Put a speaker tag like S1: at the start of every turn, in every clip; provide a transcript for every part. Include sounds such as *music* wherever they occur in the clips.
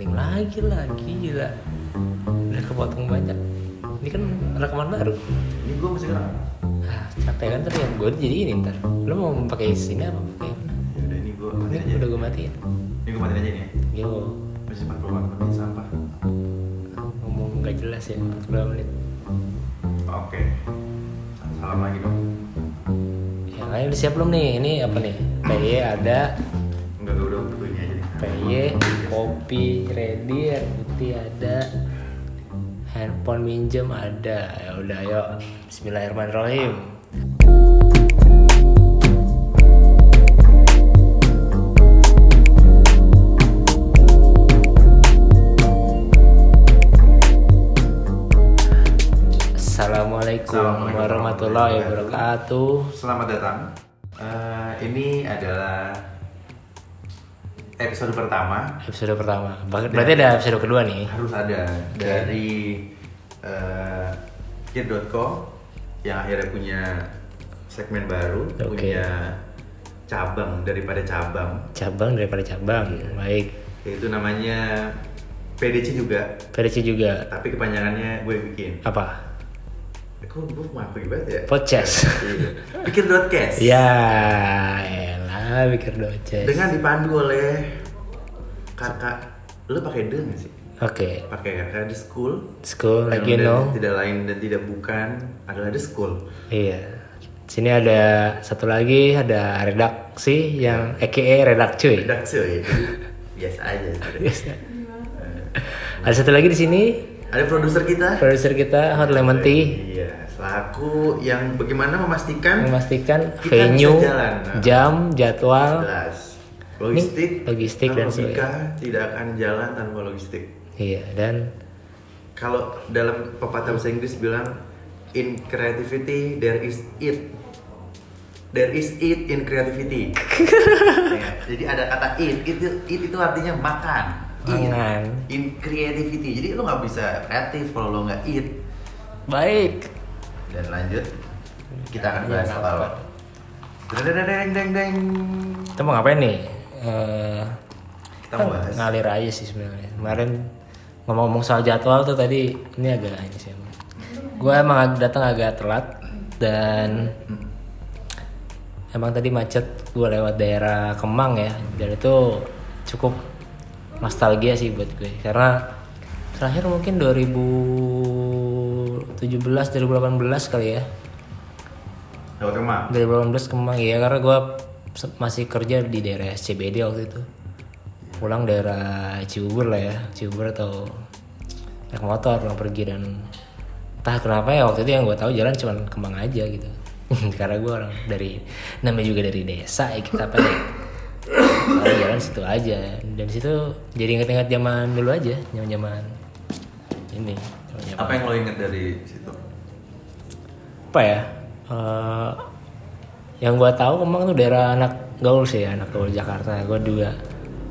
S1: opening lagi lah gila udah kepotong banyak ini kan rekaman baru
S2: Ini gue masih kenal.
S1: ah capek kan ntar yang gue jadi ini ntar lo mau pakai sini apa pakai mana
S2: Ya udah ini gue
S1: ini
S2: aja.
S1: udah gue matiin
S2: Ini gue matiin aja nih. ya.
S1: yo
S2: Masih 40 menit sampah.
S1: ngomong nggak jelas ya 42 menit
S2: Oke. Salam lagi dong.
S1: yang lain udah siap belum nih ini apa nih PY ada PY kopi ready air putih ada. Handphone minjem ada. Ya udah yuk. Bismillahirrahmanirrahim. Assalamualaikum warahmatullahi wabarakatuh.
S2: Selamat datang. Eh, ini adalah episode pertama.
S1: Episode pertama. Ber- berarti ada episode kedua nih?
S2: Harus ada. Dari uh, Kid.co yang akhirnya punya segmen baru,
S1: Oke.
S2: punya cabang daripada cabang,
S1: cabang daripada cabang baik.
S2: Yaitu namanya PDC juga,
S1: PDC juga.
S2: Tapi kepanjangannya gue bikin.
S1: apa?
S2: Eh, Kok gue ngaku banget ya?
S1: podcast.
S2: Iya. Pikir podcast. *laughs*
S1: ya elah pikir doces
S2: Dengan dipandu oleh kakak, lo pakai D nggak sih?
S1: oke
S2: Pakai kakak di school.
S1: school
S2: Dan-
S1: like you know
S2: Tidak lain dan tidak bukan adalah the school.
S1: iya sini ada satu lagi ada redaksi yang EKE redak cuy
S2: Redak cuy. *laughs* Biasa aja. sebenarnya.
S1: ada satu lagi di sini
S2: Ada produser kita.
S1: produser kita Hot Lemon Tea
S2: Iya, selaku yang bagaimana memastikan
S1: memastikan
S2: Kita
S1: venue
S2: bisa jalan, nah.
S1: jam jadwal
S2: jelas logistik,
S1: Ini logistik dan
S2: logika tidak akan jalan tanpa logistik.
S1: iya dan
S2: Kalau dalam pepatah bahasa Inggris bilang in creativity there is it. There is it in creativity. *laughs* Ya, jadi ada kata it, itu it itu artinya makan. Eat.
S1: Makan.
S2: In creativity. Jadi lu nggak bisa kreatif kalau lo nggak eat.
S1: baik
S2: Dan lanjut kita akan bahas
S1: Iya,
S2: soal deng deng deng deng.
S1: kita mau ngapain nih? Eh,
S2: Kita mau bahas.
S1: ngalir aja sih sebenarnya. Kemarin ngomong-ngomong soal jadwal tuh tadi ini agak ini sih emang. Gue emang datang agak telat dan emang tadi macet gue lewat daerah Kemang ya. Dan itu cukup nostalgia sih buat gue. Karena terakhir mungkin 2017 2018 kali ya.
S2: Lewat rumah.
S1: 2018 Kemang ya karena gue masih kerja di daerah SCBD waktu itu. Pulang daerah Cibubur lah ya Cibubur atau naik motor pulang pergi dan entah kenapa ya waktu itu yang gue tahu jalan cuman Kemang aja gitu. *laughs* Karena gue orang dari namanya juga dari desa ya kita apa ya. Tahu jalan situ aja. Dan situ jadi inget-inget zaman dulu aja zaman zaman ini
S2: Apa yang lo inget dari situ?
S1: apa ya eh, yang gua tahu Kemang tuh daerah anak gaul sih anak gaul Jakarta gue juga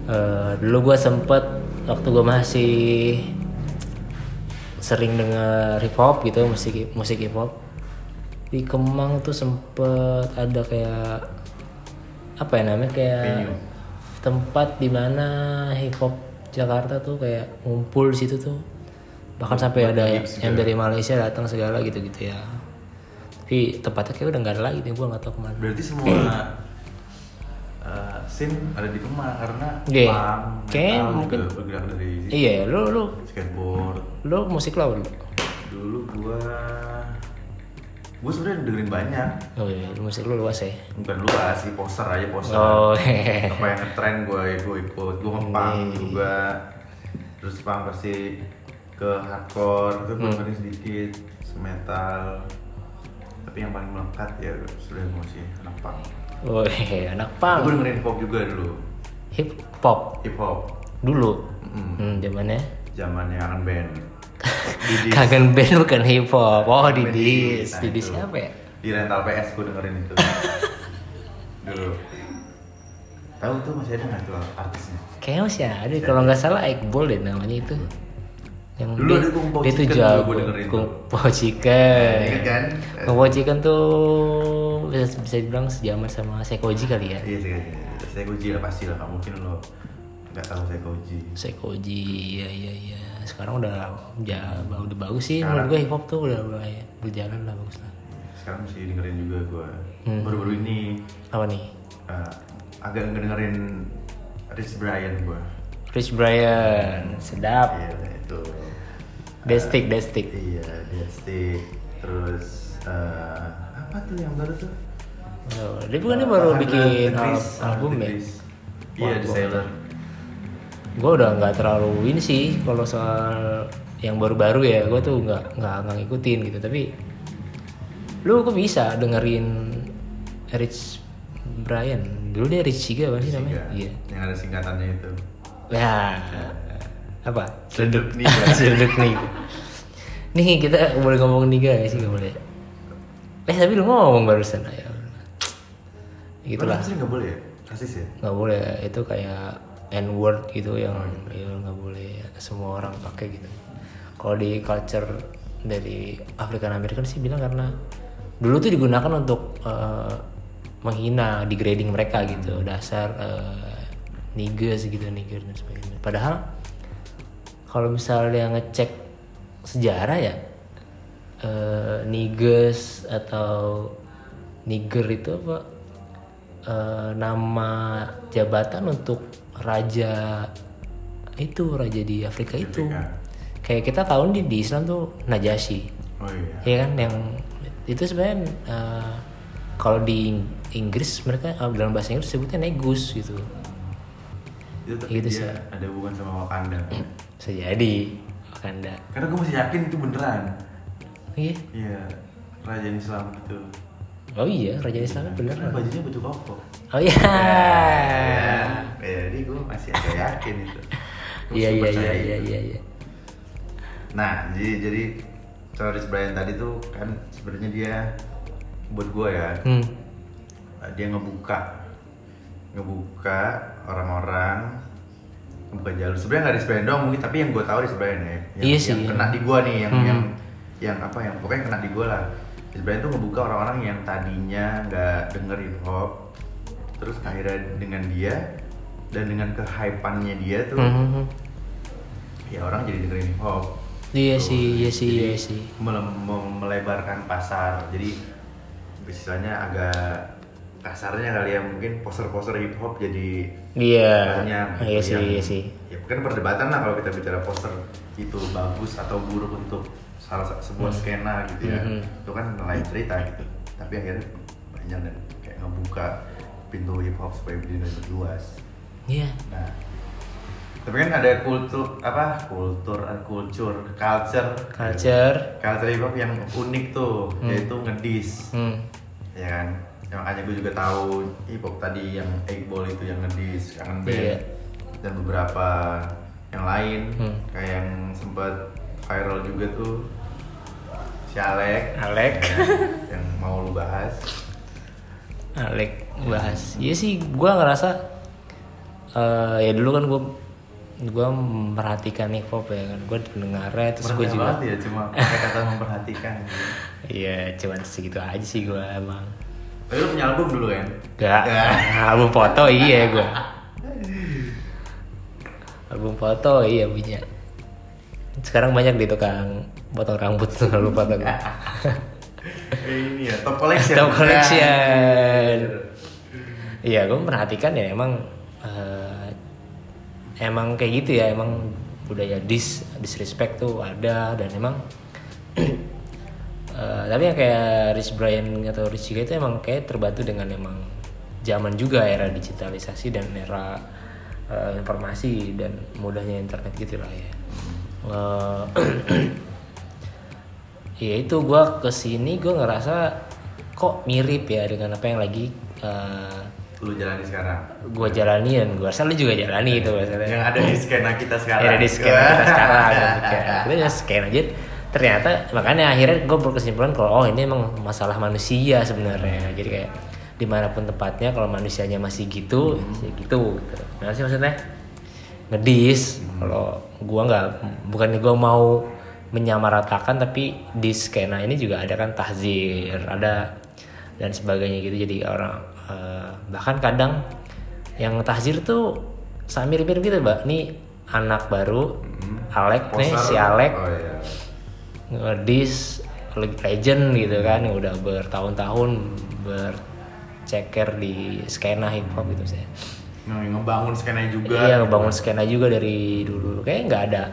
S1: eh, dulu gue sempet waktu gue masih sering denger hip hop gitu musik musik hip hop di Kemang tuh sempet ada kayak apa ya namanya kayak
S2: Venue.
S1: tempat di mana hip hop Jakarta tuh kayak ngumpul di situ tuh bahkan sampai ada yang, dari Malaysia datang segala gitu gitu ya tapi tempatnya kayak udah nggak ada lagi nih gue nggak tahu ke mana
S2: Berarti semua uh, scene ada di Kemang karena
S1: Iya. Kayaknya
S2: metal juga
S1: mungkin-
S2: bergerak dari
S1: iya lu lu
S2: skateboard.
S1: lu musik lo apa lu
S2: Dulu gua gua sebenarnya dengerin banyak.
S1: oh iya lu musik lu luas ya
S2: Bukan lupa sih poster aja poster.
S1: oh
S2: Apa yang ngetren gua gua ikut. Gua ngepang
S1: Iya.
S2: juga. Terus punk versi ke hardcore itu
S1: Hmm.
S2: dengerin sedikit, metal. Tapi yang paling melekat ya sudah musik anak punk.
S1: oh iya anak
S2: Gue
S1: pang
S2: dengerin hip hop juga dulu.
S1: hip hop
S2: Hip hop.
S1: dulu
S2: Mm.
S1: hmm, zamannya
S2: Zamannya kangen band. *laughs*
S1: kangen band bukan hip hop oh didis
S2: Nah,
S1: didis siapa ya
S2: Di rental PS gue dengerin itu. *laughs* dulu. Tahu tuh masih ada nggak tuh artisnya?
S1: kayaknya masih ada kalau nggak salah Iqbal deh namanya itu yang
S2: Dulu
S1: dia,
S2: ada Kung Po
S1: dia tuh
S2: Chicken dulu
S1: jago
S2: dengerin
S1: Kung
S2: tuh.
S1: Po Chicken.
S2: Nah, kan?
S1: Kung Po Chicken tuh bisa, bisa dibilang sejaman sama Sekoji kali ya?
S2: Iya sih, saya uji lah pasti lah, nggak mungkin lo nggak tahu saya Koji
S1: Sekoji ya ya ya sekarang udah ya udah bagus sih.
S2: Sekarang.
S1: menurut gue hip hop tuh udah mulai berjalan lah bagus lah.
S2: Sekarang masih dengerin juga gue
S1: Hmm.
S2: baru-baru ini.
S1: Apa nih?
S2: Eh, agak ngedengerin Rich Brian gue
S1: Rich Brian sedap.
S2: Iya itu
S1: Destik Destik
S2: iya dia stick. Terus eh, apa tuh yang baru tuh?
S1: Oh, dia bukannya baru
S2: Hundred
S1: bikin
S2: Degrees,
S1: al- album ya?
S2: Iya The
S1: gua-
S2: Sailor.
S1: gue udah nggak terlalu ini sih kalau soal yang baru-baru ya gue tuh nggak nggak nggak ngikutin gitu. Tapi lu kok bisa dengerin Rich Brian? Dulu dia Rich juga apa sih namanya? Iya.
S2: Yang ada singkatannya itu.
S1: Ya apa?
S2: Sedep nih
S1: Sedek nih nih kita boleh ngomong niga gak sih nggak boleh. Eh tapi lu ngomong barusan ya. Gitulah
S2: sih nggak boleh ya? Rasis ya?
S1: Nggak boleh. Itu kayak n word gitu yang ya nggak boleh semua orang pakai gitu. Kalau di culture dari African American sih bilang karena dulu tuh digunakan untuk eh, menghina degrading mereka gitu. Dasar uh, niggas gitu nigger dan sebagainya. Padahal kalau misalnya ngecek sejarah ya eh niggas atau nigger itu apa? Eh, nama jabatan untuk raja itu raja di Afrika itu. Kayak kita tahu di, di Islam tuh Najasyi.
S2: Oh iya.
S1: Ya kan? Yang itu sebenarnya eh, kalau di Ing- Inggris mereka dalam bahasa Inggris sebutnya negus gitu
S2: itu tapi
S1: Gitu
S2: dia ada hubungan sama Wakanda. *clears throat*
S1: Bisa jadi Wakanda.
S2: Karena gue masih yakin itu beneran.
S1: Iya.
S2: Iya kerajaan Islam gitu
S1: oh iya raja Islam bener
S2: karena bajunya baju koko.
S1: Oh iya.
S2: Ya jadi gue masih agak yakin itu. *laughs*
S1: Iya iya iya iya
S2: itu.
S1: iya iya.
S2: Nah jadi jadi Charles Brian tadi tuh kan sebenarnya dia buat gue ya
S1: hmm.
S2: dia ngebuka ngebuka orang-orang ngebuka jalur sebenarnya nggak di doang mungkin tapi yang gue tahu di ya yang,
S1: Iya sih,
S2: yang
S1: iya.
S2: kena di gue nih yang
S1: Hmm.
S2: yang yang apa yang pokoknya kena di gue lah Brian tuh ngebuka orang-orang yang tadinya nggak denger hip hop terus akhirnya dengan dia dan dengan kehypannya dia tuh
S1: Mhm.
S2: ya orang jadi dengerin hip hop
S1: Iya
S2: Tuh,
S1: sih, iya sih,
S2: jadi
S1: iya sih.
S2: mele- melebarkan pasar jadi istilahnya agak kasarnya kali ya mungkin poster-poster hip hop jadi
S1: Iya.
S2: banyak
S1: Iya sih,
S2: yang-
S1: iya sih.
S2: ya kan perdebatan lah kalau kita bicara poster itu bagus atau buruk untuk salah sa- sebuah skena gitu ya
S1: Mhm.
S2: itu kan lain cerita gitu tapi akhirnya banyak dan kayak ngebuka pintu hip hop supaya lebih luas
S1: Iya.
S2: nah tapi kan ada kultur apa kultur kultur culture
S1: Culture.
S2: culture hip hop yang unik tuh yaitu ngedis
S1: Hmm.
S2: ya kan yang makanya gue juga tahu hip hop tadi yang egg ball itu yang ngedis kangen band
S1: Iya.
S2: dan beberapa yang lain
S1: Hmm.
S2: kayak yang sempat viral juga tuh si Alek
S1: Alek.
S2: ya, yang mau lu bahas
S1: Alek bahas. Iya sih, gua ngerasa eh ya dulu kan gua gua memperhatikan hip hop ya kan. Gua pendengarnya terus
S2: Berat
S1: juga
S2: ya cuma kata memperhatikan gitu. *laughs*
S1: Iya, cuman segitu aja sih gua emang.
S2: Tapi lu punya album dulu kan
S1: Gak, *laughs* album foto iya gua. *laughs* Album foto iya punya. Sekarang banyak di tukang potong rambut *laughs* tuh kalau potong.
S2: Ini ya top collection
S1: Top collection.
S2: Anjir.
S1: Iya, gue memperhatikan ya emang eh, emang kayak gitu ya, emang budaya dis disrespect tuh ada dan emang *clears throat* eh, tapi yang kayak Rich Brian atau Rich Chica itu emang kayak terbantu dengan emang zaman juga era digitalisasi dan era eh, informasi dan mudahnya internet gitu lah ya. Eh, *clears throat* ya itu gue ke sini gue ngerasa kok mirip ya dengan apa yang lagi eh,
S2: lu jalani sekarang
S1: gue jalani dan gue rasa lu juga jalani itu maksudnya
S2: yang ada di skena kita sekarang
S1: ya, di scan kita sekarang *laughs* gitu. Kita just scan aja ternyata makanya akhirnya gue berkesimpulan kalau oh ini emang masalah manusia sebenarnya. Jadi kayak di mana pun tempatnya kalau manusianya masih gitu ya gitu gitu. Nah sih maksudnya? Ngedis. Kalau gua nggak bukannya gua mau menyamaratakan tapi di skena ini juga ada kan tahzir ada dan sebagainya gitu. Jadi orang eh, bahkan kadang yang tahzir tuh sama mirip-mirip gitu mbak. Nih anak baru Alek nih si Alek.
S2: Oh iya.
S1: Ngedis legend gitu kan yang udah bertahun-tahun berceker di skena hip hop gitu saya
S2: Nge- Ngebangun skena juga.
S1: iya ngebangun skena juga dari dulu. Kayak nggak ada.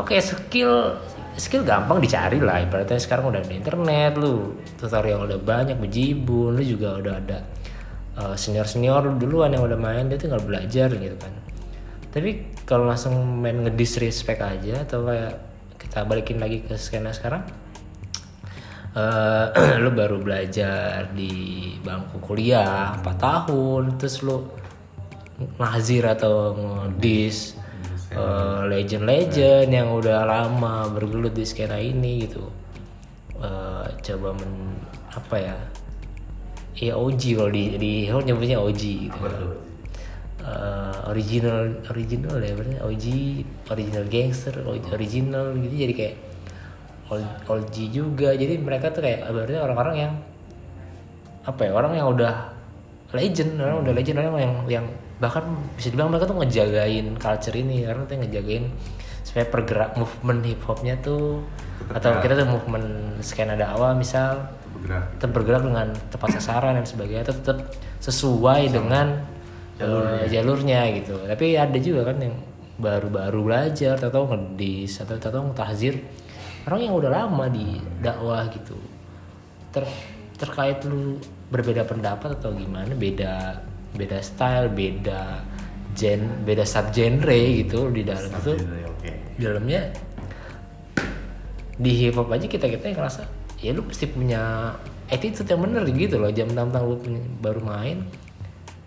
S1: Oke skill skill gampang dicari lah. Ibaratnya sekarang udah ada internet lu tutorial udah banyak bejibun lu juga udah ada senior senior duluan yang udah main dia tinggal belajar gitu kan. Tapi kalau langsung main ngedisrespect aja atau kayak kita balikin lagi ke skena sekarang. Eh *clears throat* lu baru belajar di bangku kuliah 4 tahun terus lu nazir atau ngedis eh, legend-legend yang udah lama bergelut di skena ini gitu. Eh, coba men apa ya? Ya OG kalau di di nyebutnya OG gitu Eh, original original ya berarti OG original gangster o- original gitu jadi kayak OG juga. Jadi mereka tuh kayak berarti orang-orang yang apa ya orang yang udah legend orang udah legend orang yang yang bahkan bisa dibilang mereka tuh ngejagain culture ini karena tuh ngejagain supaya pergerak movement hip hopnya tuh atau kita tuh movement skena dakwah misal tetap bergerak dengan tepat sasaran dan sebagainya tetap, tetap sesuai dengan jalurnya. jalurnya gitu tapi ada juga kan yang baru-baru belajar atau ngedis atau atau tahzir orang yang udah lama di dakwah gitu ter terkait lu berbeda pendapat atau gimana beda beda style beda gen beda sub genre gitu di dalam itu
S2: Oke.
S1: di dalamnya di hip hop aja kita kita yang ngerasa ya lu pasti punya attitude yang bener gitu loh jam tentang lu baru main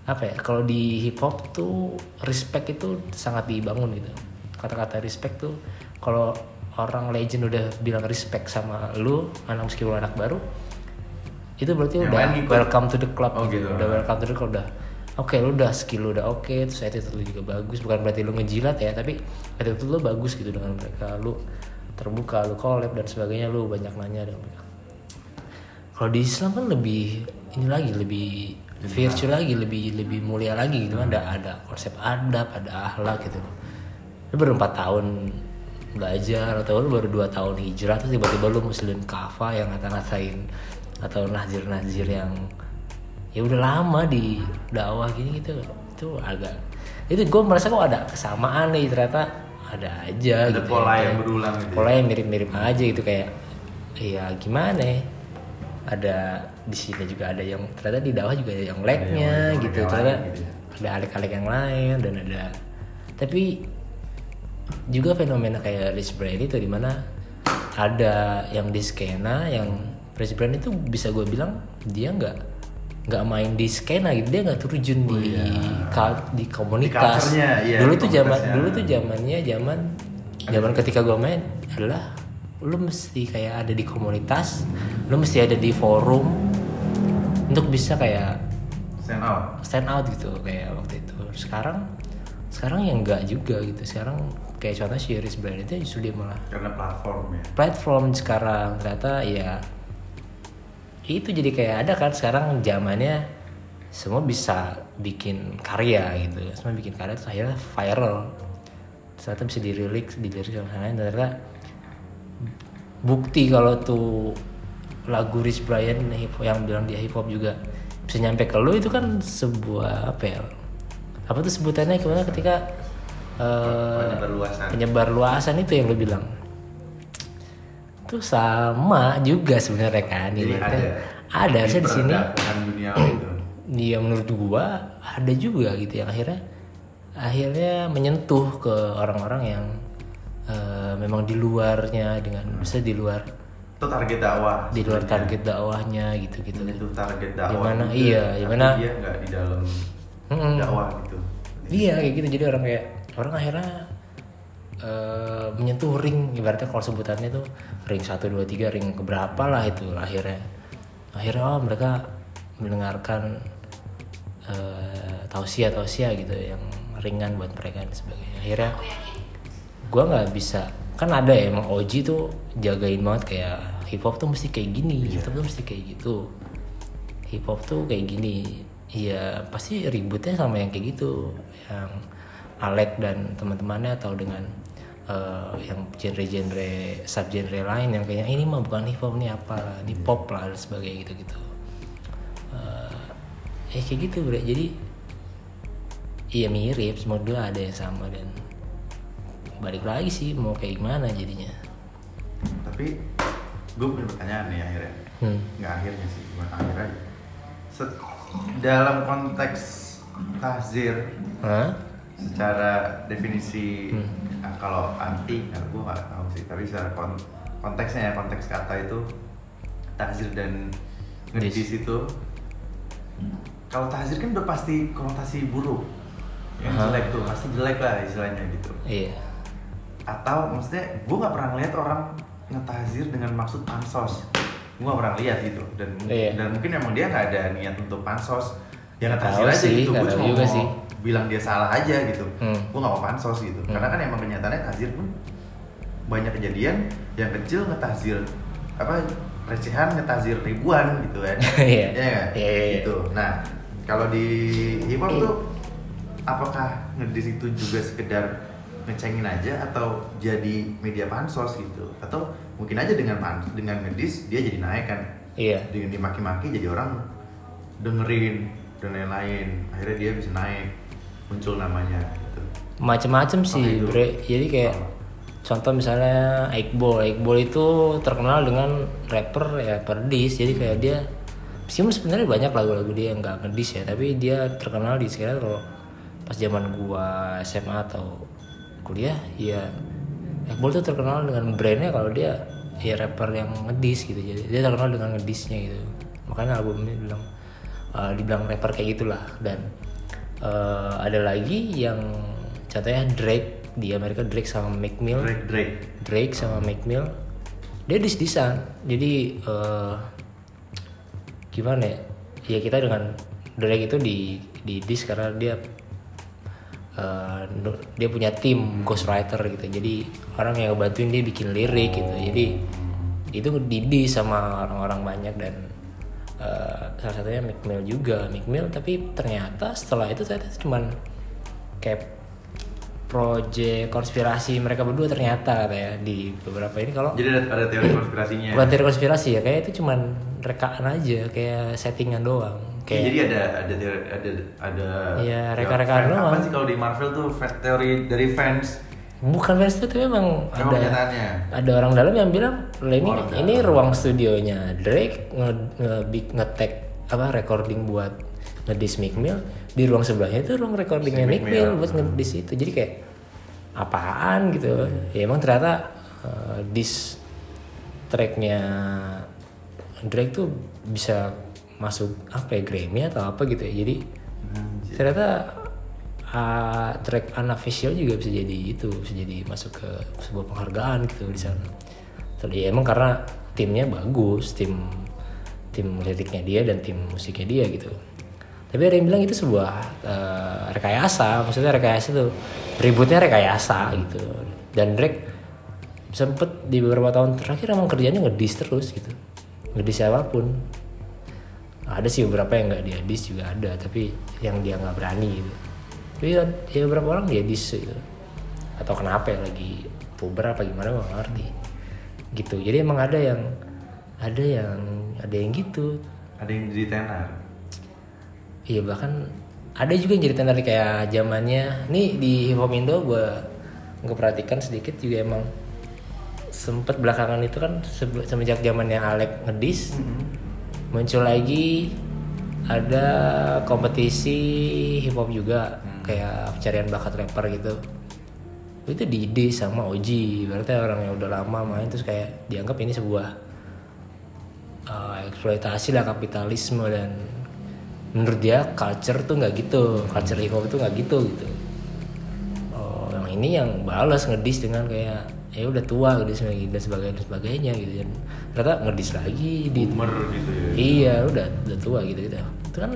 S1: apa ya kalau di hip hop tuh respect itu sangat dibangun gitu. Kata-kata respect tuh kalau orang legend udah bilang respect sama lu anak meskipun anak baru itu berarti
S2: Yang
S1: udah welcome to the club
S2: Oh,
S1: gitu.
S2: gitu.
S1: udah welcome to the club udah. Oke lu udah skill lu udah oke terus attitude lu juga bagus. Bukan berarti lu ngejilat ya tapi attitude lu bagus gitu dengan mereka. Lu terbuka lu collab dan sebagainya lu banyak nanya dan mereka kalau di Islam kan lebih ini lagi lebih virtual lagi lebih lebih mulia lagi gitu kan. Ada ada konsep adab ada akhlak gitu. Lu baru empat tahun belajar atau lu baru dua tahun hijrah terus tiba-tiba lu muslim kafa yang ngata-ngatain atau nazir-nazir yang ya udah lama di dakwah gini gitu. Itu agak itu gue merasa kok ada kesamaan nih ternyata ada aja
S2: Ada
S1: gitu.
S2: pola
S1: ya.
S2: yang berulang gitu.
S1: pola yang mirip-mirip aja gitu kayak ya gimana ya? Ada di sini juga ada yang ternyata di dakwah juga ada yang lagnya gitu ternyata
S2: gitu ya.
S1: ada alik-alik yang lain dan ada tapi juga fenomena kayak Rich Brian itu di mana ada yang di skena yang Rich itu bisa gue bilang dia nggak nggak main di skena gitu dia nggak terjun di ka- di komunitas.
S2: Culture-nya, iya,
S1: dulu
S2: di
S1: tuh zaman dulu tuh zamannya zaman zaman ketika gue main adalah lu mesti kayak ada di komunitas lu mesti ada di forum untuk bisa kayak
S2: Stand out.
S1: stand out gitu kayak waktu itu. Sekarang sekarang yang enggak juga gitu. Sekarang kayak contoh si Iris Brian itu justru dia malah
S2: Karena platform ya.
S1: platform sekarang. Ternyata ya itu jadi kayak ada kan sekarang zamannya semua bisa bikin karya gitu. Semua bikin karya terus akhirnya viral. Ternyata bisa dirilik dilirik sama lain dan ternyata bukti kalau tuh lagu Rich Brian hip yang bilang dia hip hop juga bisa nyampe ke lu itu kan sebuah apa ya apa tuh sebutannya gimana ketika eh,
S2: Penyebar luasan.
S1: penyebar luasan itu yang lu bilang itu sama juga sebenarnya kan
S2: Jadi
S1: ibaratnya.
S2: ada.
S1: ada harusnya di sini
S2: dunia
S1: dia *clears throat* menurut gua ada juga gitu yang akhirnya akhirnya menyentuh ke orang-orang yang eh, memang di luarnya dengan bisa di luar
S2: Itu target dakwah.
S1: di luar
S2: sebenarnya.
S1: target dakwahnya gitu-gitu
S2: Itu target dakwah.
S1: Dimana-
S2: juga,
S1: iya, dimana-
S2: dia nggak di dalam
S1: Mm-mm.
S2: dakwah gitu.
S1: Iya kayak gitu jadi orang kayak orang akhirnya eh, menyentuh ring ibaratnya kalau sebutannya tuh ring 1 2 3 ring keberapa lah itu akhirnya. Akhirnya oh mereka mendengarkan eh tausiah tausiah gitu yang ringan buat mereka dan sebagainya. Akhirnya gua nggak bisa kan ada ya emang Oji tuh jagain banget kayak hip hop tuh mesti kayak gini, hip hop tuh mesti kayak gitu. Hip hop tuh kayak gini iya pasti ributnya sama yang kayak gitu. Yang Alek dan teman-temannya atau dengan eh, yang genre-genre subgenre lain yang kayaknya ini mah bukan hip hop ini apa lah ini pop lah dan sebagainya gitu gitu ya kayak gitu bre. Jadi iya mirip semua dua ada yang sama dan balik lagi sih mau kayak gimana jadinya
S2: Tapi gue punya pertanyaan nih akhirnya.
S1: hmm.
S2: Nggak akhirnya sih, cuma akhir aja. Set- dalam konteks tahzir
S1: Hah?
S2: secara definisi
S1: Hmm.
S2: ah, kalau anti kalau gue nggak tahu sih tapi secara kon- konteksnya ya konteks kata itu tahzir dan ngedis itu kalau tahzir kan udah pasti konotasi buruk yang jelek tuh pasti jelek lah istilahnya gitu
S1: iya
S2: atau maksudnya gue nggak pernah ngeliat orang ngetahzir dengan maksud pansos gue nggak pernah lihat gitu dan
S1: Iya.
S2: dan mungkin emang dia nggak ada niat untuk pansos ya
S1: tahu
S2: aja
S1: sih,
S2: gitu gue cuma
S1: juga
S2: mau
S1: sih.
S2: bilang dia salah aja gitu
S1: Hmm.
S2: gue nggak mau pansos gitu
S1: Hmm.
S2: karena kan emang kenyataannya tahzir pun banyak kejadian yang kecil ngetahzir apa recehan ngetahzir ribuan gitu kan *laughs*
S1: Iya.
S2: Iya nggak?
S1: Iya, iya, iya.
S2: gitu nah kalau di hip hop tuh apakah ngedis itu juga sekedar ngecengin aja atau jadi media pansos gitu. Atau mungkin aja dengan pan dengan ngedis dia jadi naik kan.
S1: Iya.
S2: Dengan dimaki-maki jadi orang dengerin dan lain-lain. Akhirnya dia bisa naik muncul namanya gitu.
S1: Macem-macem sih
S2: itu.
S1: bre. Jadi kayak
S2: Oh.
S1: contoh misalnya Iqbal. Iqbal itu terkenal dengan rapper ya per diss jadi kayak dia meskipun sebenarnya banyak lagu-lagu dia yang nggak ngedis ya tapi dia terkenal di sekitar kalau pas zaman gua SMA atau kuliah ya Iqbal tuh terkenal dengan brandnya kalau dia ya rapper yang ngedis gitu. Jadi dia terkenal dengan ngedisnya gitu. Makanya albumnya bilang eh, dibilang rapper kayak gitulah. Dan eh, ada lagi yang contohnya Drake di Amerika Drake sama Meek Mill
S2: Drake Drake.
S1: Drake sama Meek Mill dia dis-disan. Jadi eh, gimana ya? Ya kita dengan Drake itu di di dis karena dia nu- dia punya tim ghostwriter gitu. Jadi orang yang bantuin dia bikin lirik gitu. Jadi itu di dis sama orang-orang banyak dan eh, salah satunya Meek Mill juga. Meek Mill tapi ternyata setelah itu saya cuman kayak proyek konspirasi mereka berdua ternyata katanya di beberapa ini. Kalau
S2: jadi ada, ada teori konspirasinya
S1: bukan teori konspirasi ya kayak itu cuman rekaan aja kayak settingan doang kayak
S2: jadi ada ada ada ada
S1: Iya,
S2: teori
S1: reka-rekaan
S2: fan- apa sih kalau di Marvel tuh teori dari fans?
S1: Bukan fans itu tapi memang
S2: Emang
S1: ada
S2: kenyataannya?
S1: ada orang dalam yang bilang "Lah ini
S2: Orang
S1: ini ruang studionya Drake nge, nge, big- nge-tag apa recording buat ngedis Meek Mill. Di ruang sebelahnya itu ruang recordingnya Meek Mill buat ngedis itu. Jadi kayak apaan gitu. Ya emang ternyata uh, dis tracknya Drake tuh bisa masuk apa ya Grammy atau apa gitu ya. Jadi
S2: Anjir.
S1: ternyata uh, track unofficial juga bisa jadi itu bisa jadi masuk ke sebuah penghargaan gitu di sana. Terus ya emang karena timnya bagus tim tim liriknya dia dan tim musiknya dia gitu. Tapi ada yang bilang itu sebuah uh, rekayasa maksudnya rekayasa tuh ributnya rekayasa gitu. Dan Drake sempet di beberapa tahun terakhir emang kerjanya ngedis terus gitu. Ngedis siapa pun ada sih beberapa yang nggak dia dis juga ada tapi yang dia nggak berani gitu. Tapi ya, ya beberapa orang dia dis gitu. Atau kenapa ya lagi puber apa gimana nggak ngerti. Gitu. Jadi emang ada yang ada yang ada yang gitu.
S2: Ada yang jadi tenar.
S1: Iya bahkan ada juga yang jadi tenar kayak zamannya. Nih di hip hop Indo gue nggak perhatikan sedikit juga emang sempet belakangan itu kan semenjak zamannya Alek ngedis muncul lagi ada kompetisi hip hop juga kayak pencarian bakat rapper gitu. Itu di sama Oji berarti orang yang udah lama main terus kayak dianggap ini sebuah uh, eksploitasi lah kapitalisme dan menurut dia culture tuh nggak gitu culture hip hop itu nggak gitu gitu. Oh yang ini yang balas ngedis dengan kayak ya udah tua gitu dan sebagainya dan sebagainya gitu. dan ternyata ngedis lagi di
S2: boomer gitu ya
S1: Iya, udah udah tua gitu gitu. Itu kan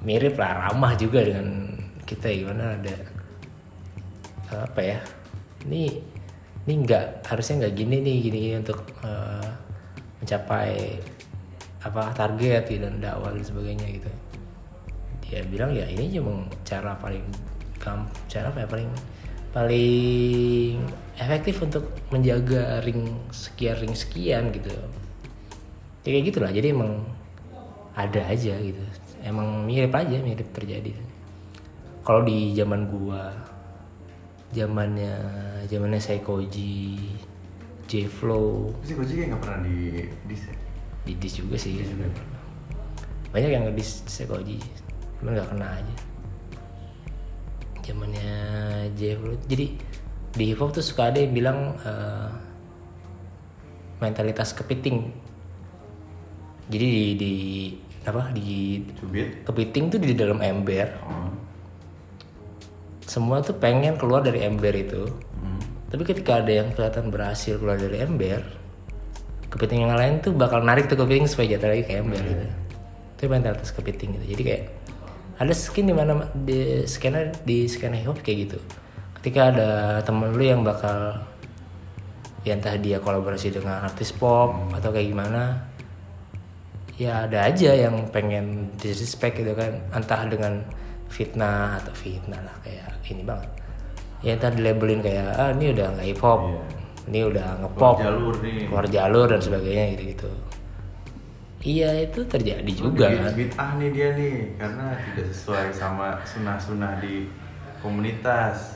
S1: mirip lah ramah juga dengan kita ya, gimana ada apa ya? Ini ini nggak harusnya nggak gini nih gini, gini untuk eh, mencapai apa target gitu dan dakwah dan sebagainya gitu. Dia bilang ya ini cuma cara paling cara apa ya paling paling efektif untuk menjaga ring sekian ring sekian gitu. Ya kayak gitulah. Jadi emang ada aja gitu. Emang mirip aja mirip terjadi. Kalau di zaman gua zamannya zamannya Seikoji J Flow
S2: Tapi si Koji kayak nggak pernah di di set.
S1: di dis juga sih banyak yang ngedis Sekoji cuman nggak kena aja. Zamannya Jeff Lu- jadi di hip hop tuh suka ada yang bilang eh, mentalitas kepiting. Jadi di, di apa di
S2: Cubit.
S1: kepiting tuh di dalam ember.
S2: Oh.
S1: semua tuh pengen keluar dari ember itu.
S2: Hmm.
S1: tapi ketika ada yang kelihatan berhasil keluar dari ember kepiting yang lain tuh bakal narik tuh kepiting supaya jatuh lagi ke ember gitu. Itu mentalitas kepiting gitu. Jadi kayak ada skin di mana di skena di skena hip hop kayak gitu ketika ada temen lu yang bakal ya entah dia kolaborasi dengan artis pop atau kayak gimana ya ada aja yang pengen disrespect gitu kan entah dengan fitnah atau fitnah lah kayak ini banget ya entah dilabelin kayak ah ini udah nggak hip hop
S2: Iya.
S1: ini udah ngepop
S2: Keluar jalur nih.
S1: keluar jalur dan sebagainya gitu gitu iya itu terjadi juga
S2: Bid-
S1: kan
S2: Bid'ah nih dia nih karena tidak sesuai sama sunah-sunah di komunitas.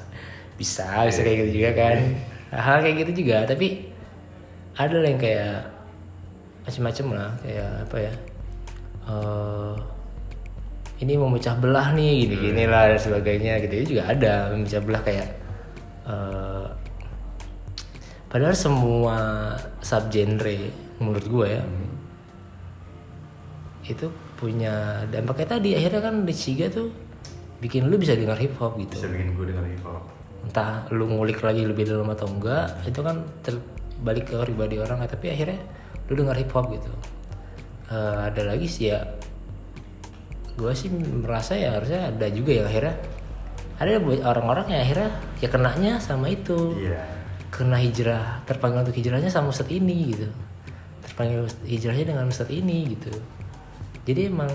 S1: Bisa bisa kayak gitu juga kan. Hal kayak gitu juga tapi ada yang kayak macam-macam lah kayak apa ya eh ini memecah belah nih gini gini lah dan sebagainya gitu. Itu juga ada memecah belah kayak eh padahal semua subgenre menurut gue ya itu punya dampaknya. Tadi akhirnya kan di Shiga tuh bikin lu bisa dengar hip hop gitu.
S2: Bisa bikin gue dengar hip hop.
S1: Entah lu ngulik lagi lebih dalam atau enggak itu kan terbalik ke pribadi orang tapi akhirnya lu dengar hip hop gitu. Eh, ada lagi sih ya gue sih merasa ya harusnya ada juga yang akhirnya. Ada buat orang-orang yang akhirnya ya kenanya sama itu.
S2: Iya.
S1: kena hijrah terpanggil untuk hijrahnya sama Ustadz ini gitu. Terpanggil hijrahnya dengan Ustadz ini gitu. Jadi emang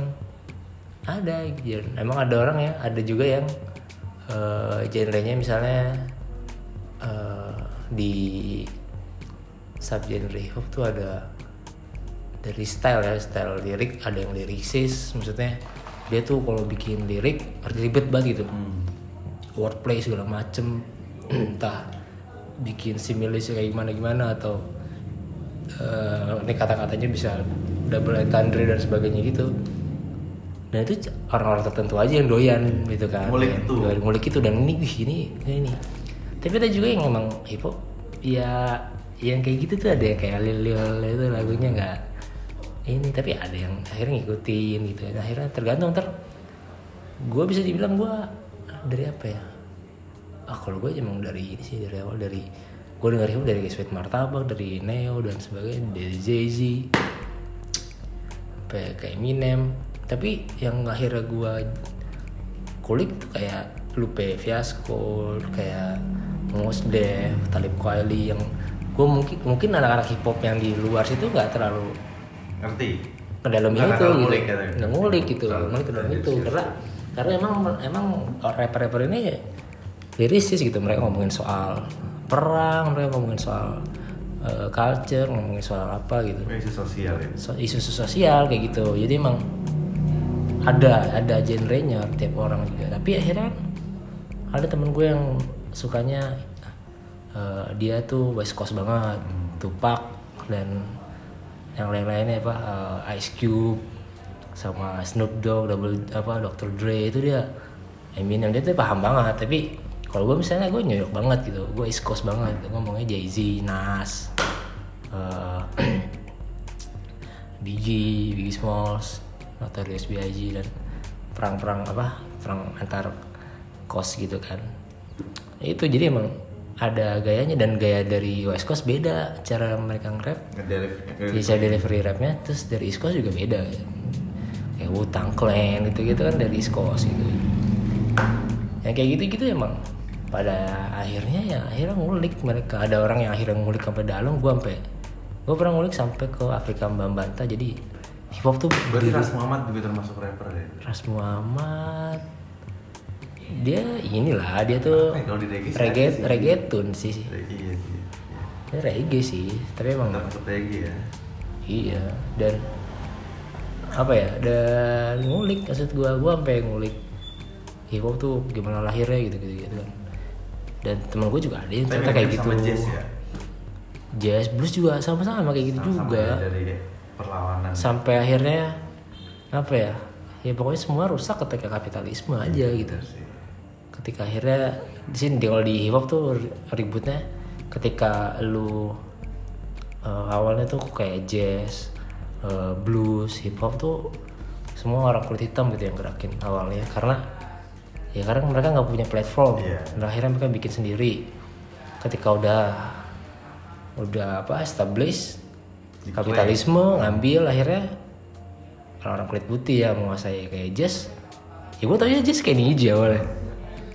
S1: ada gitu. emang ada orang ya ada juga yang eh genrenya misalnya eh di subgenre hip hop tuh ada dari style ya style lirik ada yang liriksis maksudnya dia tuh kalau bikin lirik ribet banget gitu
S2: Hmm.
S1: wordplay segala macem *clears throat* entah bikin similasi kayak gimana gimana atau eh, ini kata-katanya bisa double entendre dan sebagainya gitu dan itu orang-orang tertentu aja yang doyan gitu kan.
S2: Ngulik
S1: Yang
S2: itu.
S1: doyan ngulik itu. Dan ini wih ini ini, tapi ada juga yang emang hip hop ya yang kayak gitu tuh ada yang kayak lil lil itu lagunya nggak ini tapi ada yang akhirnya ngikutin gitu. Akhirnya tergantung ter gue bisa dibilang gue dari apa ya? Ah kalau gue emang dari ini sih dari awal dari gue denger hip hop dari Sweet Martabak dari Neo dan sebagainya dari Jay Z sampai ke Eminem tapi yang akhirnya gue kulik tuh kayak Lupe Fiasco kayak Mos Def, Talib Kweli yang gue mungkin mungkin anak-anak hip hop yang di luar situ nggak terlalu
S2: Ngerti?
S1: ngedalamin
S2: Nggak
S1: itu gitu.
S2: ngulik
S1: nggak ngulik gitu ngulik ke dalam itu. Karena karena emang emang rapper-rapper ini lirisis gitu. Mereka ngomongin soal perang mereka ngomongin soal eh, culture ngomongin soal apa gitu.
S2: Isu sosial ya.
S1: so, isu sosial kayak gitu. Jadi emang ada ada genrenya tiap orang juga tapi akhirnya ada temen gue yang sukanya eh, dia tuh West Coast banget Tupac dan yang lain-lainnya apa eh, Ice Cube sama Snoop Dogg double apa Dr. Dre itu dia Eminem dia tuh paham banget tapi kalau gue misalnya gue New banget gitu gue East Coast banget gitu. ngomongnya Jay Z Nas eh, *clears throat* Biggie, Biggie Smalls, Notorious B.I.G. dan perang-perang apa perang antar kos gitu kan. Itu jadi emang ada gayanya dan gaya dari West Coast beda cara mereka nge-rap. Bisa delivery rapnya terus dari East Coast juga beda. Kayak Wu-Tang Clan gitu gitu kan dari East Coast gitu. Yang kayak gitu gitu emang. Pada akhirnya ya akhirnya ngulik mereka. Ada orang yang akhirnya ngulik sampai dalam gue sampai gue pernah ngulik sampai ke Afrika Mbambanta jadi hip hop tuh
S2: Berarti Ras Muhammad juga termasuk rapper ya?
S1: Ras Muhammad dia inilah dia tuh
S2: di reggae sih
S1: reggae
S2: sih.
S1: reggaeton sih
S2: Reggae, iya sih.
S1: dia reggae sih tapi emang
S2: tetap reggae ya.
S1: iya dan apa ya dan ngulik maksud gua gua sampai ngulik hip hop tuh gimana lahirnya gitu gitu gitu kan dan temen gue juga ada yang ternyata kayak gitu
S2: jazz ya.
S1: jazz blues juga sama-sama kayak gitu juga
S2: ya, dari perlawanan.
S1: sampai akhirnya apa ya ya pokoknya semua rusak ketika kapitalisme aja gitu
S2: sih.
S1: ketika akhirnya di sini di- kalau di hip hop tuh ributnya ketika lu eh, awalnya tuh kayak jazz eh, blues hip hop tuh semua orang kulit hitam gitu yang gerakin awalnya karena ya karena mereka nggak punya platform
S2: Iya.
S1: dan akhirnya mereka bikin sendiri ketika udah udah apa establish
S2: Diklaim.
S1: Kapitalisme ngambil akhirnya orang-orang kulit putih yang menguasai kayak jazz. Ya gue tau ya jazz kayak ninja awalnya.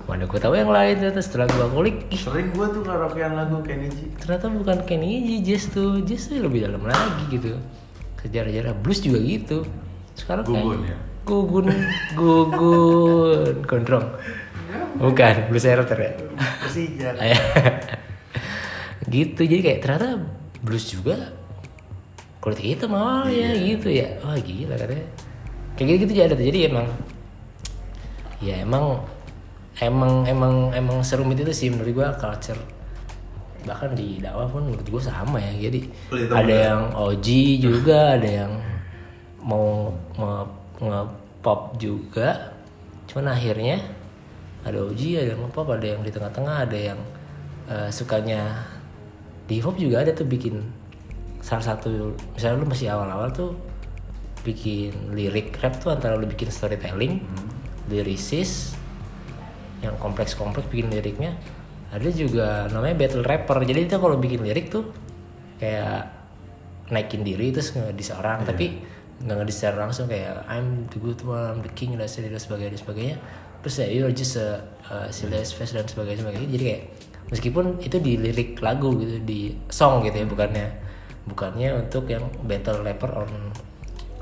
S1: Mana gue tahu yang lain ternyata setelah gue kulik.
S2: Sering gua tuh karaokean lagu Kenny G.
S1: ternyata bukan kayak ninja jazz tuh. Jazz tuh lebih dalam lagi gitu. Sejarah-sejarah blues juga gitu. Sekarang
S2: Gugun
S1: kayak
S2: ya?
S1: gugun gugun. *laughs* Gondrong. Bukan blues error ya?
S2: Persija. *laughs*
S1: gitu jadi kayak ternyata blues juga kulit hitam awalnya gitu ya. Wah gila katanya. Kayak gitu gitu ada jadi emang ya emang emang emang emang serumit itu sih menurut gua culture. Bahkan di dakwah pun menurut gua sama ya. Jadi
S2: Kulit
S1: ada
S2: juga.
S1: yang OG juga *laughs* ada yang mau nge, nge-pop juga. Cuman akhirnya ada OG ada yang nge-pop ada yang di tengah-tengah ada yang eh, sukanya di hip hop juga ada tuh bikin salah satu misalnya lu masih awal-awal tuh bikin lirik rap tuh antara lu bikin storytelling lyricist yang kompleks-kompleks bikin liriknya. Ada juga namanya battle rapper. Jadi itu kalau bikin lirik tuh kayak naikin diri terus ngedis orang. Tapi nggak ngedis secara langsung kayak I'm the good one, I'm the king dan sebagainya dan sebagainya, dan sebagainya. terus ya you're just a, a face dan sebagainya sebagainya. Jadi kayak meskipun itu di lirik lagu gitu di song gitu ya bukannya bukannya untuk yang battle rapper on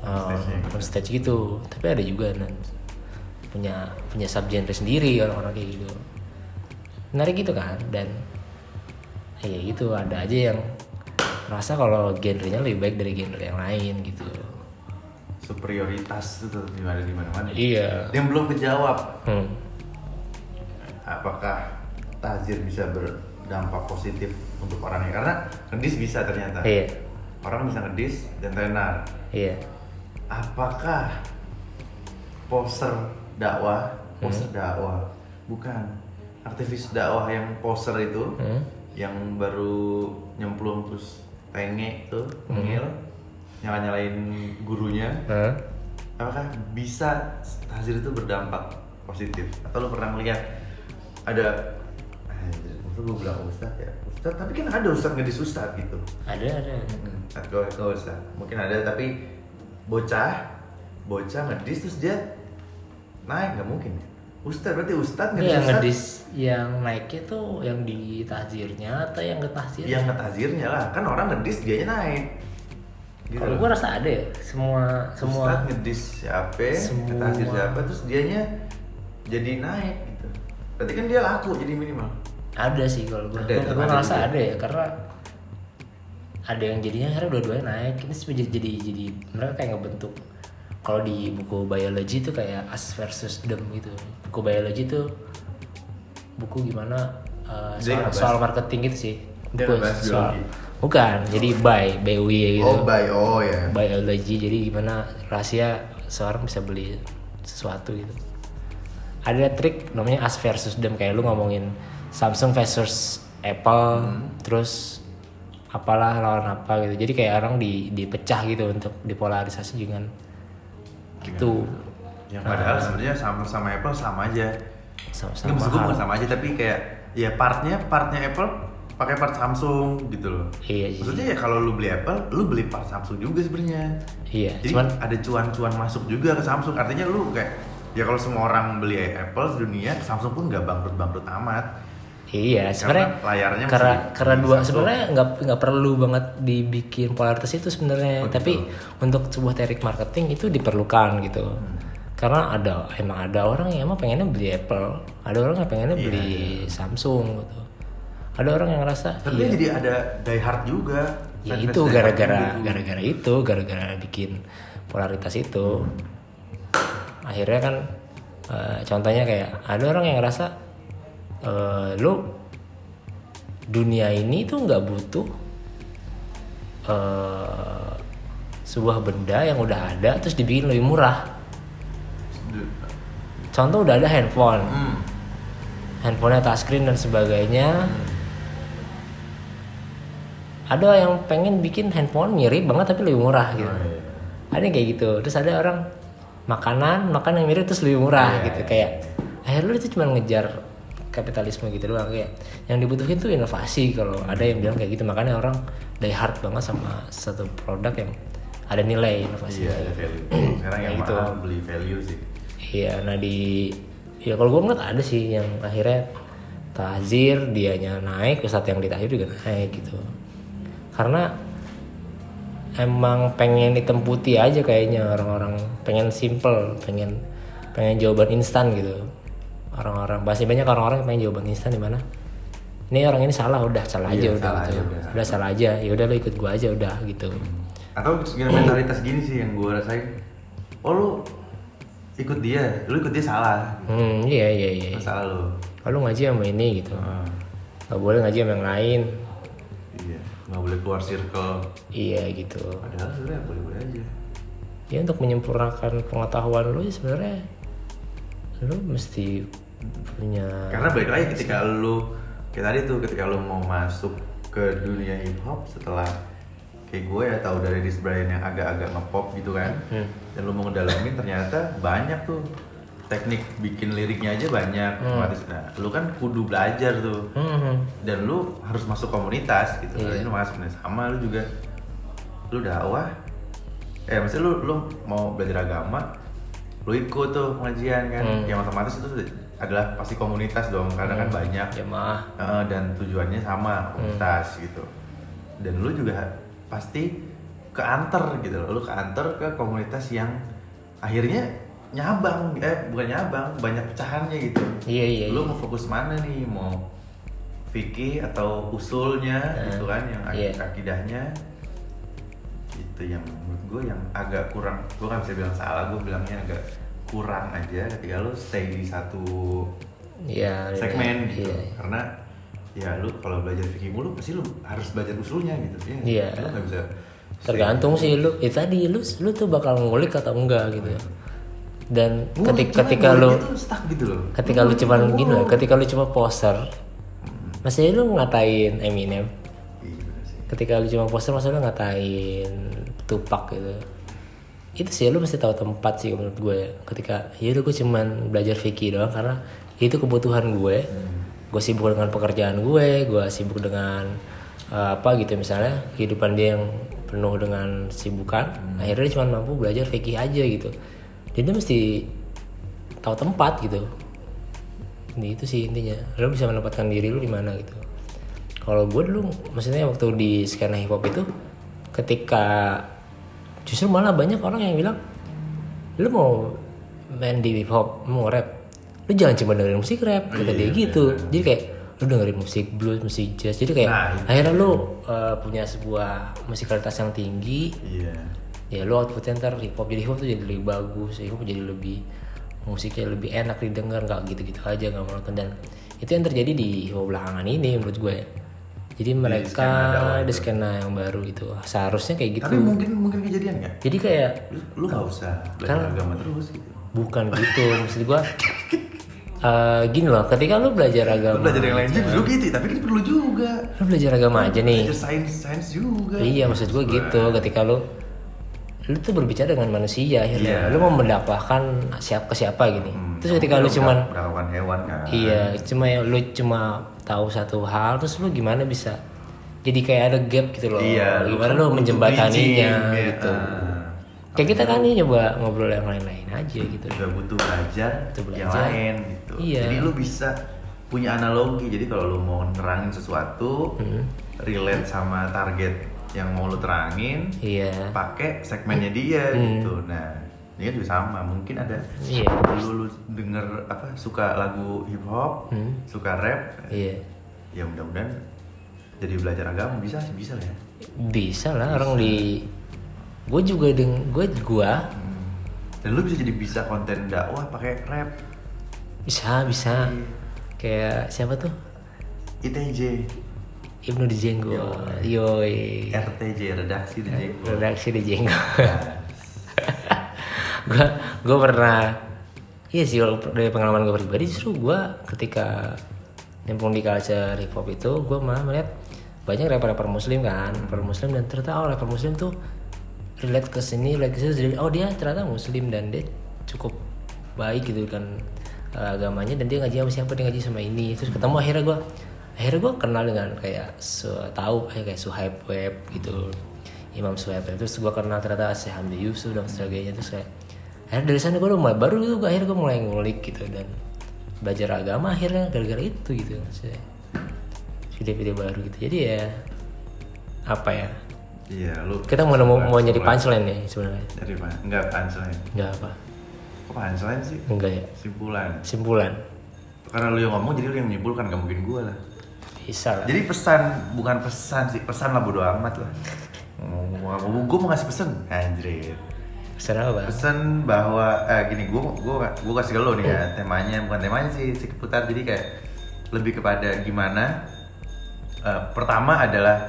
S1: uh,
S2: Stage-nya
S1: on stage gitu tapi ada juga nan punya punya subgenre sendiri orang-orang kayak gitu menarik gitu kan dan ya gitu ada aja yang merasa kalau genrenya lebih baik dari genre yang lain gitu
S2: Superioritas itu di mana di mana-mana.
S1: iya
S2: Yang belum kejawab.
S1: hmm.
S2: Apakah tazir bisa berdampak positif untuk orangnya? Karena ngedis bisa ternyata.
S1: iya
S2: Orang bisa ngedis dan tenar.
S1: iya
S2: Apakah poser dakwah, poser
S1: Hmm.
S2: dakwah, bukan aktivis dakwah yang poser itu,
S1: Hmm.
S2: yang baru nyemplung terus tenge tuh,
S1: Hmm.
S2: ngil, nyala nyalain gurunya,
S1: Hah?
S2: apakah bisa tazir itu berdampak positif? Atau lo pernah melihat ada, maksud gue bilang ustad ya, ustad, tapi kan ada ustad ngedis ustad gitu.
S1: ada ada
S2: Gak, gak usah. Mungkin ada tapi bocah, bocah ngedis terus dia naik nggak mungkin. Ustad berarti ustad ngedis
S1: yang
S2: ustad.
S1: ngedis yang naiknya tuh yang di tahzirnya atau yang ke tahzir
S2: Yang ngetazirnya lah, kan orang ngedis dianya naik. Gitu
S1: kalau gua rasa ada ya semua semua
S2: Ustad ngedis siapa,
S1: Semua.
S2: siapa, terus dianya jadi naik gitu. Berarti kan dia laku jadi minimal.
S1: Ada sih kalau gue
S2: Ada,
S1: gue ngerasa ada ya karena ada yang jadinya akhirnya dua-duanya naik. Ini sih jadi jadi jadi mereka kayak ngebentuk kalau di buku biologi itu kayak us versus them gitu. Buku biologi itu buku gimana uh, soal, soal marketing gitu sih. Buku soal
S2: biologi.
S1: bukan jadi by BUY gitu
S2: Oh, by oh ya.
S1: biologi jadi gimana rahasia seorang bisa beli sesuatu gitu. Ada trik namanya as versus them kayak lu ngomongin Samsung versus Apple terus apalah lawan apa gitu jadi kayak orang di dipecah gitu untuk dipolarisasi dengan gitu
S2: Yang padahal sebenarnya sama sama Apple sama aja.
S1: sama-sama
S2: Nggak maksud gue bukan sama aja tapi kayak ya partnya partnya Apple pakai part Samsung gitu loh.
S1: Iya, iya.
S2: Maksudnya ya kalau lu beli Apple, lu beli part Samsung juga sebenarnya.
S1: iya
S2: Jadi
S1: cuman
S2: ada cuan-cuan masuk juga ke Samsung. Artinya lu kayak ya kalau semua orang beli Apple sedunia, Samsung pun nggak bangkrut-bangkrut amat.
S1: Iya, sebenarnya
S2: Karena layarnya
S1: karena karena dua sebenarnya nggak nggak perlu banget dibikin polaritas itu sebenarnya,
S2: Oh,
S1: tapi untuk sebuah teknik marketing itu diperlukan gitu.
S2: Hmm.
S1: karena ada emang ada orang yang emang pengennya beli Apple ada orang yang pengennya
S2: Iya,
S1: beli Samsung gitu. Ada orang yang ngerasa
S2: Tapi
S1: iya,
S2: jadi ada die hard juga.
S1: ya itu gara-gara gara-gara itu gara-gara bikin polaritas itu. Akhirnya kan eh, contohnya kayak ada orang yang ngerasa eh, lu dunia ini tuh nggak butuh eh, sebuah benda yang udah ada terus dibikin lebih murah. Contoh udah ada handphone.
S2: Hmm.
S1: handphonenya touchscreen dan sebagainya. Ada yang pengen bikin handphone mirip banget tapi lebih murah gitu.
S2: Oh, iya.
S1: ada yang kayak gitu. Terus ada orang makanan makan yang mirip terus lebih murah
S2: Iya,
S1: gitu.
S2: iya,
S1: kayak akhirnya lu itu cuma ngejar kapitalisme gitu doang kayak yang dibutuhin tuh inovasi kalau ada yang bilang kayak gitu makanya orang die hard banget sama satu produk yang ada nilai inovasi
S2: Iya, ada value. *clears throat* Sekarang yang
S1: gitu.
S2: mahal beli value sih.
S1: Iya, nah di ya kalau gue ngeliat ada sih yang akhirnya Tahzir dianya naik, Ustadz yang di Tahzir juga naik gitu. Karena emang pengen hitam putih aja kayaknya orang-orang pengen simple, pengen pengen jawaban instan gitu. Orang-orang pasti banyak orang-orang yang pengen jawaban instan di mana? Ini orang ini salah udah salah aja
S2: Iya,
S1: udah
S2: salah
S1: gitu.
S2: aja, udah.
S1: udah salah aja. Ya udah lo ikut gua aja udah gitu.
S2: Atau segala mentalitas gini sih yang gue rasain. Oh lu ikut dia, lu ikut dia salah.
S1: Hmm, iya iya iya.
S2: Masalah lu.
S1: Kalau ngaji sama ini gitu. Gak boleh ngaji sama yang lain.
S2: iya, nggak boleh keluar circle.
S1: Iya gitu.
S2: Padahal sebenarnya boleh-boleh aja.
S1: Ya untuk menyempurnakan pengetahuan lu ya sebenarnya lu mesti punya
S2: Karena balik lagi ketika lu kayak tadi tuh ketika lu mau masuk ke dunia hip hop setelah kayak gue ya tahu dari Chris Brian yang agak-agak ngepop gitu kan.
S1: Hmm.
S2: dan lu mau ngedalamin ternyata banyak tuh teknik bikin liriknya aja banyak otomatis. Nah lu kan kudu belajar tuh.
S1: Hmm,
S2: dan lu harus masuk komunitas gitu. Jadi lu masuk nih sama lu juga. Lu dakwah. Eh maksudnya lu lu mau belajar agama lu ikut tuh pengajian kan.
S1: Hmm.
S2: yang otomatis itu adalah pasti komunitas dong karena kan banyak.
S1: Jamaah
S2: Eh, dan tujuannya sama komunitas gitu. Dan lu juga pasti keanter gitu loh. Lu keanter ke komunitas yang akhirnya nyabang eh bukan nyabang banyak pecahannya gitu.
S1: Iya iya
S2: lu
S1: iya.
S2: mau fokus mana nih? Mau fikih atau usulnya gitu kan yang
S1: iya.
S2: akidahnya? Itu yang menurut gue yang agak kurang gue kan bisa bilang salah gue bilangnya agak kurang aja ketika lu stay di satu
S1: iya iya,
S2: segmen gitu.
S1: iya.
S2: karena ya lu kalau belajar fikih mulu pasti lu harus belajar usulnya gitu. Ya
S1: Iya.
S2: lu nggak bisa
S1: tergantung sih lu. Itu tadi lu lu tuh bakal ngulik atau enggak gitu dan
S2: Nggak,
S1: ketika
S2: cuma
S1: ketika lu
S2: gitu loh.
S1: ketika lu cuman gini loh ketika lu cuma poster masih lu ngatain Eminem.
S2: Iya
S1: ketika lu cuma poster masa lu ngatain Tupac gitu itu sih lu mesti tahu tempat sih menurut gue ketika ya udah gue cuman belajar fikih doang karena itu kebutuhan gue. Gue sibuk dengan pekerjaan gue gue sibuk dengan eh, apa gitu misalnya kehidupan dia yang penuh dengan sibukan. Akhirnya dia cuma mampu belajar fikih aja gitu. Jadi dia mesti tahu tempat gitu. Ini itu sih intinya. Lo bisa menempatkan diri lu di mana gitu. Kalau gue dulu maksudnya waktu di skena hip hop itu ketika justru malah banyak orang yang bilang lu mau main di hip hop mau rap? Lu jangan cuma dengerin musik rap kata dia gitu. jadi kayak lu dengerin musik blues musik jazz. Jadi kayak
S2: Nah,
S1: akhirnya lu uh, punya sebuah musikalitas yang tinggi.
S2: Iya.
S1: Ya lu outputnya ntar hip hop. Jadi hip hop tuh jadi lebih bagus hip hop jadi lebih musiknya lebih enak didengar nggak gitu-gitu aja nggak monoton. Dan itu yang terjadi di hip hop belakangan ini menurut gue jadi mereka
S2: skena dakwah
S1: di skena yang baru itu. Seharusnya kayak gitu.
S2: Tapi mungkin mungkin kejadian nggak?
S1: Jadi kayak
S2: lu lu nggak usah belajar
S1: Karena-
S2: agama terus gitu.
S1: Bukan gitu. Maksud gue eh, gini loh. Ketika lu belajar
S2: lu
S1: agama
S2: belajar yang lain
S1: aja,
S2: juga. dulu gitu tapi kan perlu juga.
S1: Lu belajar agama aja nih.
S2: Belajar sains sains juga.
S1: Iya maksud gue gitu. Ketika lu lu tuh berbicara dengan manusia akhirnya.
S2: Iya.
S1: lu mau mendakwahkan siapa ke siapa gini
S2: Hmm,
S1: terus ketika lu cuman
S2: melakukan hewan kan.
S1: Iya cuma ya lu cuma tahu satu hal terus lu gimana bisa jadi kayak ada gap gitu loh
S2: iya
S1: gimana
S2: kan
S1: lu menjembataninya
S2: bridging,
S1: gitu
S2: ah.
S1: kayak kita kan nih nyoba ngobrol yang lain-lain aja gitu
S2: juga butuh belajar,
S1: Butuh
S2: yang
S1: belajar.
S2: lain gitu.
S1: Iya.
S2: Jadi lu bisa punya analogi. Jadi kalau lu mau nerangin sesuatu,
S1: Hmm.
S2: relate sama target yang mau lu terangin,
S1: iya
S2: pakai segmennya dia
S1: Hmm.
S2: gitu. Nah, Kan juga sama, mungkin ada
S1: Iya.
S2: lu, lu denger apa suka lagu hip hop,
S1: Hmm.
S2: suka rap,
S1: Iya.
S2: ya mudah-mudahan jadi belajar agama bisa sih bisa lah ya.
S1: Bisa lah orang di gue juga deng gue gua
S2: Hmm. Dan lu bisa jadi bisa konten dakwah pakai rap,
S1: bisa bisa
S2: Iya.
S1: kayak siapa tuh
S2: ITJ,
S1: Ibnu Dijenggo yoi
S2: RTJ redaksi di Jenggo.
S1: redaksi Dijenggo gue gue pernah iya sih dari pengalaman gue pribadi justru gue ketika nyemplung di culture hip hop itu gue malah melihat banyak rapper-rapper muslim kan rapper muslim dan ternyata oh rapper muslim tuh relate ke sini relate ke sini oh dia ternyata muslim dan dia cukup baik gitu kan eh, agamanya dan dia ngaji sama siapa dia ngaji sama ini terus ketemu akhirnya gue akhirnya gue kenal dengan kayak su, tahu eh, kayak Suhaib Web gitu Imam Suhaib Web. terus gue kenal ternyata Syekh Hamdi Yusuf dan sebagainya terus kayak akhirnya dari sana gue udah mulai baru itu akhirnya gue mulai ngulik gitu dan belajar agama akhirnya gara-gara itu gitu maksudnya video-video baru gitu jadi ya apa ya
S2: Iya, lu
S1: kita mau nemu mau nyari punchline nih sebenarnya
S2: dari mana? Enggak punchline.
S1: nggak apa
S2: Kok punchline sih?
S1: enggak ya
S2: Simpulan.
S1: simpulan
S2: Karena lu yang ngomong jadi lu yang menyimpulkan, gak mungkin gua lah.
S1: bisa lah
S2: Jadi pesan, bukan pesan sih, pesan lah bodo amat lah. Ngomong, gue mau ngasih pesan, anjir.
S1: Pesan apa
S2: Pesan bahwa, eh gini, gue gua, gua kasih ke lo nih ya, temanya, bukan temanya sih, si keputar, jadi kayak lebih kepada gimana. eh, pertama adalah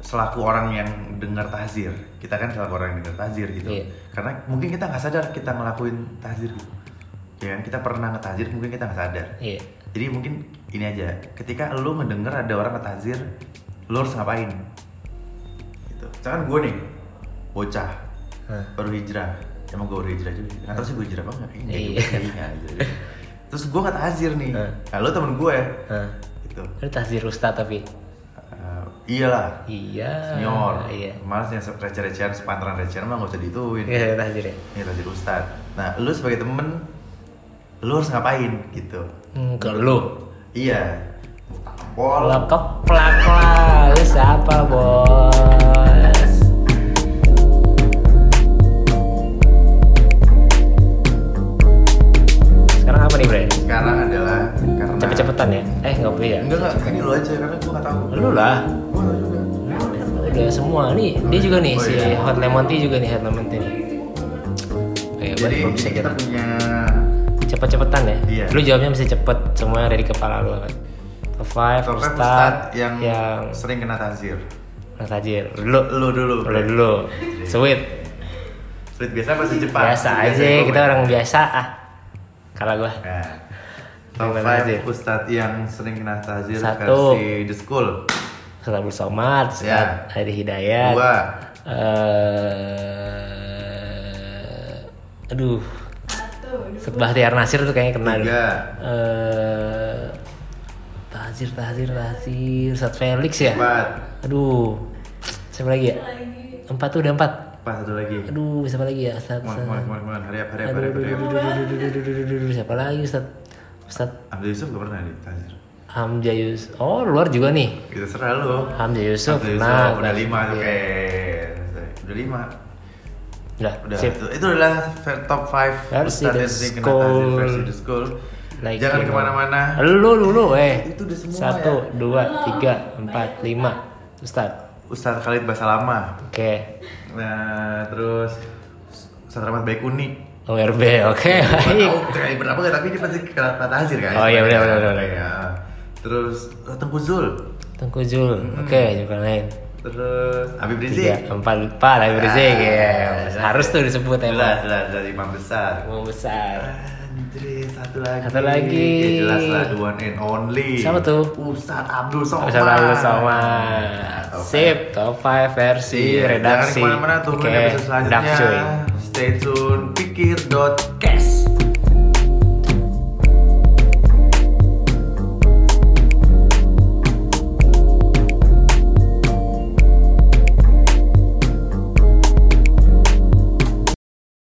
S2: selaku orang yang dengar tahzir, kita kan selaku orang yang dengar tahzir gitu.
S1: Iya.
S2: Karena mungkin kita nggak sadar kita ngelakuin tahzir gitu. Ya kan, kita pernah ngetahzir, mungkin kita nggak sadar.
S1: iya
S2: Jadi mungkin ini aja, ketika lu ngedenger ada orang ngetazir, lu harus ngapain? Gitu. Misalkan gue nih, bocah, Baru hijrah, emang gue baru hijrah juga. Nggak tahu sih gue hijrah apa nggak?
S1: Iya.
S2: nggak hijrah. Terus gue ngetazir nih,
S1: Hah.
S2: nah lu temen gue,
S1: Hah.
S2: gitu.
S1: Ini tahzir ustad tapi
S2: Eh, iyalah,
S1: iya
S2: senior,
S1: iya
S2: malas yang receh-recehan, sepantaran recehan mah gak usah dituin.
S1: iya tahzir ya
S2: Ini tazir ustad. Nah, lu sebagai temen, lu harus ngapain gitu?
S1: enggak lu
S2: Iya.
S1: Lah keplak lah, lu siapa bos? Cepet-cepetan ya? Eh nggak boleh ya?
S2: Enggak enggak, ini lu aja karena gua nggak tahu.
S1: Lu lah,
S2: Gua tahu juga.
S1: udah semua nih. Dia juga nih
S2: Oh,
S1: si
S2: iya.
S1: hot lemon tea juga nih hot lemon tea nih.
S2: Jadi, kita punya
S1: Cepet-cepetan ya?
S2: Iya.
S1: Lu jawabnya mesti cepet, semua ada di kepala lu kan? Top 5,
S2: top
S1: Ustad,
S2: ustad yang,
S1: yang
S2: sering kena tazir.
S1: Nah, tajir. Lu,
S2: Lu dulu.
S1: lu dulu. Sweet.
S2: Sweet biasa pasti cepat.
S1: biasa aja
S2: gua
S1: kita orang biasa ah kalau gua
S2: Nah, Top 5 Ustadz yang sering kena Tazir
S1: Satu.
S2: versi The School
S1: ya. Ustadz Somad, Ustadz
S2: ya.
S1: Hadi Hidayat
S2: Dua
S1: uh, Aduh Ustadz Bahtiar Nasir tuh kayaknya kena
S2: Tiga
S1: eh, uh, Tazir Tazir Tazir Ustadz Felix ya
S2: Empat
S1: Aduh Siapa lagi ya? Empat tuh udah empat
S2: Pak satu lagi.
S1: Aduh, siapa lagi ya? Ustaz.
S2: Mohon, mohon,
S1: mohon, mohon. Hari apa, hari apa, hari apa. Siapa lagi, Ustaz? Ustaz
S2: Abdul Yusuf gak pernah di tazir.
S1: Hamzah Yusuf. Oh, luar juga nih.
S2: Kita serah lu.
S1: Hamzah Yusuf.
S2: Yusuf
S1: Nah,
S2: udah lima tuh
S1: iya.
S2: kayak udah lima.
S1: Udah,
S2: Udah,
S1: sip.
S2: itu, itu adalah top 5
S1: Versi The
S2: kena
S1: School.
S2: tazir versi The School.
S1: Like
S2: Jangan
S1: you know.
S2: ke mana-mana.
S1: Lu dulu, eh.
S2: Itu udah semua
S1: Satu,
S2: ya.
S1: dua, tiga, empat, lima. Ustaz.
S2: Ustadz Khalid Bahasa Lama.
S1: Oke.
S2: Nah, terus Ustadz Rahmat Baikuni.
S1: ORB, oke,
S2: Gak
S1: baik.
S2: tahu kali berapa gak, tapi dia pasti kena tazir kan?
S1: Oh, iya, benar, benar, benar.
S2: Ya. Terus eh, Tengku Zul.
S1: Tengku Jul, oke, juga lain.
S2: Terus Habib Rizik.
S1: Tiga, empat, empat, Habib Rizik,
S2: Ah,
S1: ya.
S2: jelas.
S1: Harus tuh disebut
S2: Jelas,
S1: emang.
S2: jelas, dari imam besar.
S1: Mau besar.
S2: Anjir, satu lagi.
S1: Satu lagi.
S2: Ya, jelas lah, the one and only.
S1: Siapa tuh?
S2: Ustadz Abdul Somad.
S1: Ustaz Abdul Somad. Sip, top 5 versi
S2: Iya,
S1: redaksi.
S2: Jangan ke mana-mana, tungguin
S1: Oke,
S2: episode selanjutnya. Stay tune, dot.